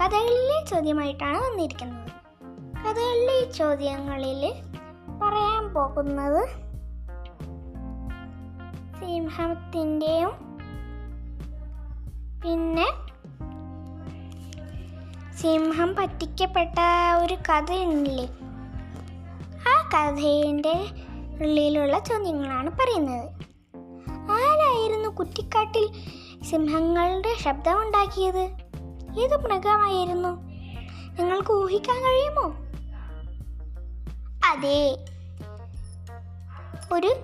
കഥകളിലെ ചോദ്യമായിട്ടാണ് വന്നിരിക്കുന്നത്. കഥകളിലെ ചോദ്യങ്ങളിൽ പറയാൻ പോകുന്നത് സിംഹത്തിന്റെയും പിന്നെ സിംഹം പറ്റിക്കപ്പെട്ട ഒരു കഥയുണ്ടല്ലേ? ആ കഥയിന്റെ ഉള്ളിലുള്ള ചോദ്യങ്ങളാണ് പറയുന്നത്. ആരായിരുന്നു കുറ്റിക്കാട്ടിൽ സിംഹങ്ങളുടെ ശബ്ദം ഉണ്ടാക്കിയത്? ഏത് മൃഗമായിരുന്നു? നിങ്ങൾക്ക് ഊഹിക്കാൻ കഴിയുമോ? അതെ. ഒരു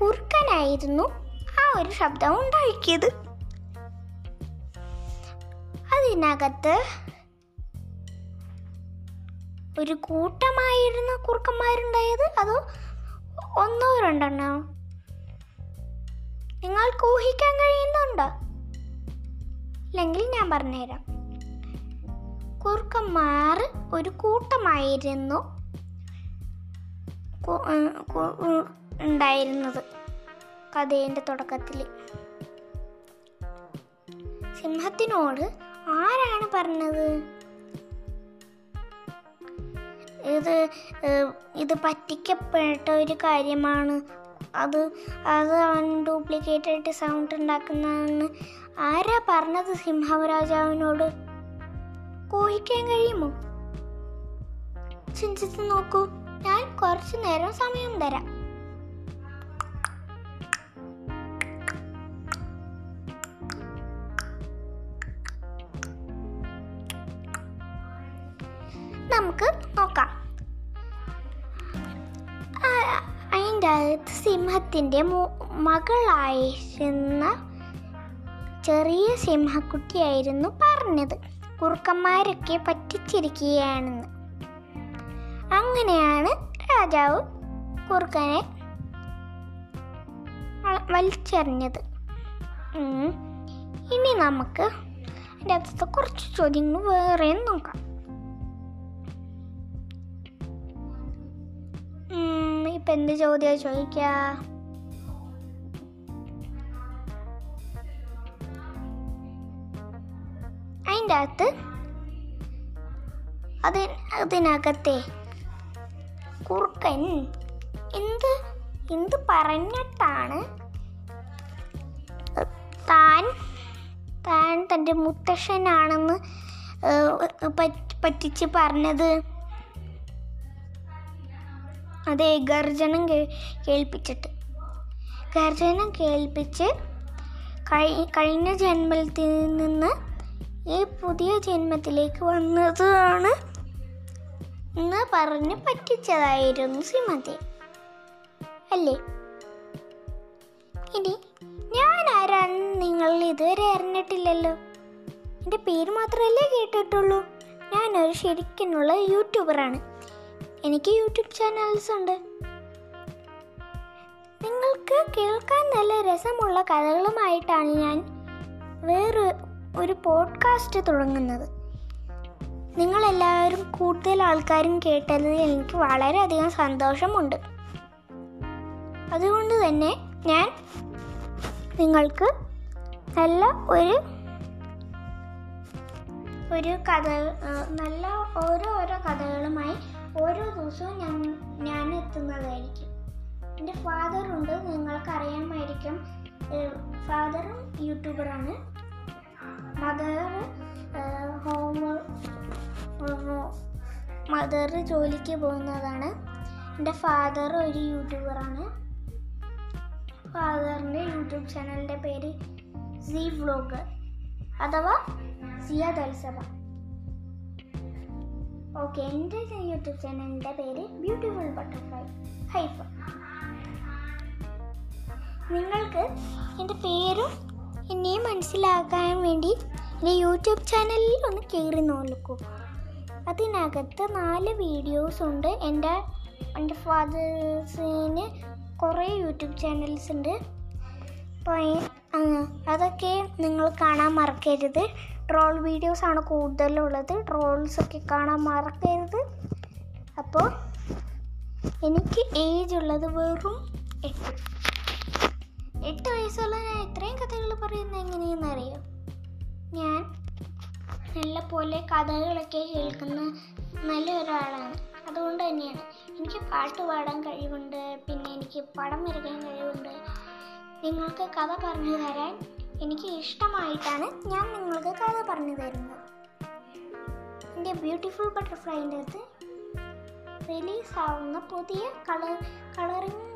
കുർക്കനായിരുന്നു ആ ഒരു ശബ്ദം ഉണ്ടാക്കിയത്. അതിനകത്ത് ഒരു കൂട്ടമായിരുന്ന കുറുക്കന്മാരുണ്ടായത്? അതോ ഒന്നോ രണ്ടെണ്ണോ? നിങ്ങൾക്ക് ഊഹിക്കാൻ കഴിയുന്നുണ്ടോ? അല്ലെങ്കിൽ ഞാൻ പറഞ്ഞുതരാം. കുറുക്കന്മാർ ഒരു കൂട്ടമായിരുന്നു ഉണ്ടായിരുന്നത് കഥയിന്റെ തുടക്കത്തിൽ. സിംഹത്തിനോട് ആരാണ് പറഞ്ഞത്? ഇത് ഇത് പറ്റിക്കപ്പെട്ട ഒരു കാര്യമാണ്. അത് അത് അവൻ ഡ്യൂപ്ലിക്കേറ്റ് ആയിട്ട് സൗണ്ട് ഉണ്ടാക്കുന്നതെന്ന് ആരാ പറഞ്ഞത് സിംഹരാജാവിനോട് ഊഹിക്കാൻ കഴിയുമോ? ചിന്തിച്ച് നോക്കൂ. ഞാൻ കുറച്ചു നേരം സമയം തരാം. നമുക്ക് നോക്കാം. അതിന്റെ അകത്ത് സിംഹത്തിന്റെ മകളായിരുന്ന ചെറിയ സിംഹക്കുട്ടിയായിരുന്നു പറഞ്ഞത്. കുറുക്കന്മാരൊക്കെ പറ്റിച്ചിരിക്കുകയാണെന്ന്. അങ്ങനെയാണ് രാജാവ് കുറുക്കനെ വലിച്ചെറിഞ്ഞത്. ഇനി നമുക്ക് അതിന്റെ കുറച്ച് ചോദ്യങ്ങൾ വേറെയും നോക്കാം. ഇപ്പം എന്ത് ചോദ്യം ചോദിക്ക? അതിന്റെ അകത്ത് അതി അതിനകത്തെ കുറുക്കൻ എന്ത് എന്ത് പറഞ്ഞിട്ടാണ്? താൻ താൻ തന്റെ മുത്തശ്ശനാണെന്ന് പറ്റിച്ച് പറഞ്ഞത്. അതെ ഗർജനം കേൾപ്പിച്ചിട്ട്. ഗർജനം കേൾപ്പിച്ച് കഴി- കഴിഞ്ഞ ജന്മത്തിൽ നിന്ന് ഈ പുതിയ ജന്മത്തിലേക്ക് വന്നതാണ് എന്ന് പറഞ്ഞ് പറ്റിച്ചതായിരുന്നു ശ്രീമതി. അല്ലേ? ഇനി ഞാൻ ആരാണെന്ന് നിങ്ങൾ ഇതുവരെ അറിഞ്ഞിട്ടില്ലല്ലോ. എന്റെ പേര് മാത്രമല്ലേ കേട്ടിട്ടുള്ളൂ. ഞാനൊരു ശരിക്കുള്ള യൂട്യൂബറാണ്. എനിക്ക് യൂട്യൂബ് ചാനൽസ് ഉണ്ട്. നിങ്ങൾക്ക് കേൾക്കാൻ നല്ല രസമുള്ള കഥകളുമായിട്ടാണ് ഞാൻ വേറെ ഒരു പോഡ്കാസ്റ്റ് തുടങ്ങുന്നത്. നിങ്ങളെല്ലാവരും കൂടുതൽ ആൾക്കാരും കേട്ടതിൽ എനിക്ക് വളരെയധികം സന്തോഷമുണ്ട്. അതുകൊണ്ട് തന്നെ ഞാൻ നിങ്ങൾക്ക് നല്ല ഒരു ഒരു കഥ നല്ല ഓരോ ഓരോ കഥകളുമായി ഓരോ ദിവസവും ഞാൻ ഞാൻ എത്തുന്നതായിരിക്കും. എന്റെ ഫാദറുണ്ട് നിങ്ങൾക്കറിയാമായിരിക്കും. ഫാദറും യൂട്യൂബറാണ് മദർ ഹോം മദർ ജോലിക്ക് പോകുന്നതാണ്. എന്റെ ഫാദർ ഒരു യൂട്യൂബറാണ്. ഫാദറിന്റെ യൂട്യൂബ് ചാനലിന്റെ പേര് സി വ്ലോഗ് അഥവാ സിയ ദൽസഭ ഓക്കെ എന്റെ യൂട്യൂബ് ചാനലിന്റെ പേര് ബ്യൂട്ടിഫുൾ ബട്ടർഫ്ലൈ ഹൈഫ നിങ്ങൾക്ക് എന്റെ പേരും എന്നെയും മനസ്സിലാക്കാൻ വേണ്ടി എന്റെ യൂട്യൂബ് ചാനലിൽ ഒന്ന് കയറി നോക്കൂ അതിനകത്ത് നാല് വീഡിയോസ് ഉണ്ട്. എന്റെ എന്റെ ഫാദേഴ്സിന് കുറേ യൂട്യൂബ് ചാനൽസ് ഉണ്ട്. അതൊക്കെ നിങ്ങൾ കാണാൻ മറക്കരുത്. ട്രോൾ വീഡിയോസ് ആണ് കൂടുതലുള്ളത്. ട്രോൾസ് ഒക്കെ കാണാൻ മറക്കരുത്. അപ്പോൾ എനിക്ക് ഏജ് ഉള്ളത് വെറും എട്ട്. എട്ട് വയസ്സുള്ള ഞാൻ ഇത്രയും കഥകൾ പറയുന്നത് എങ്ങനെയെന്ന് അറിയോ? ഞാൻ നല്ല പോലെ കഥകളൊക്കെ കേൾക്കുന്ന നല്ല ഒരാളാണ് അതുകൊണ്ട് തന്നെയാണ്. എനിക്ക് പാട്ട് പാടാൻ കഴിവുണ്ട്. പിന്നെ എനിക്ക് പടം വരയ്ക്കാൻ കഴിവുണ്ട്. നിങ്ങൾക്ക് കഥ പറഞ്ഞു തരാൻ എനിക്ക് ഇഷ്ടമായിട്ടാണ് ഞാൻ നിങ്ങൾക്ക് കഥ പറഞ്ഞു തരുന്നത്. എന്റെ ബ്യൂട്ടിഫുൾ ബട്ടർഫ്ലൈന്റെ അത് റിലീസ് ആവുന്ന പുതിയ കളർ കളറിങ്ങും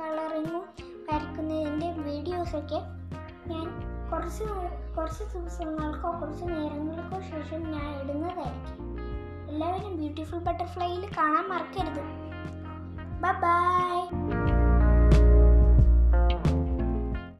കളറിങ്ങും വരയ്ക്കുന്നതിന്റെ വീഡിയോസൊക്കെ ഞാൻ കുറച്ച് കുറച്ച് ദിവസങ്ങൾക്കോ കുറച്ച് നേരങ്ങൾക്കോ ശേഷം ഞാൻ ഇടുന്നതായിരിക്കും എല്ലാവരും ബ്യൂട്ടിഫുൾ ബട്ടർഫ്ലൈയിൽ കാണാൻ മറക്കരുത്. ബൈ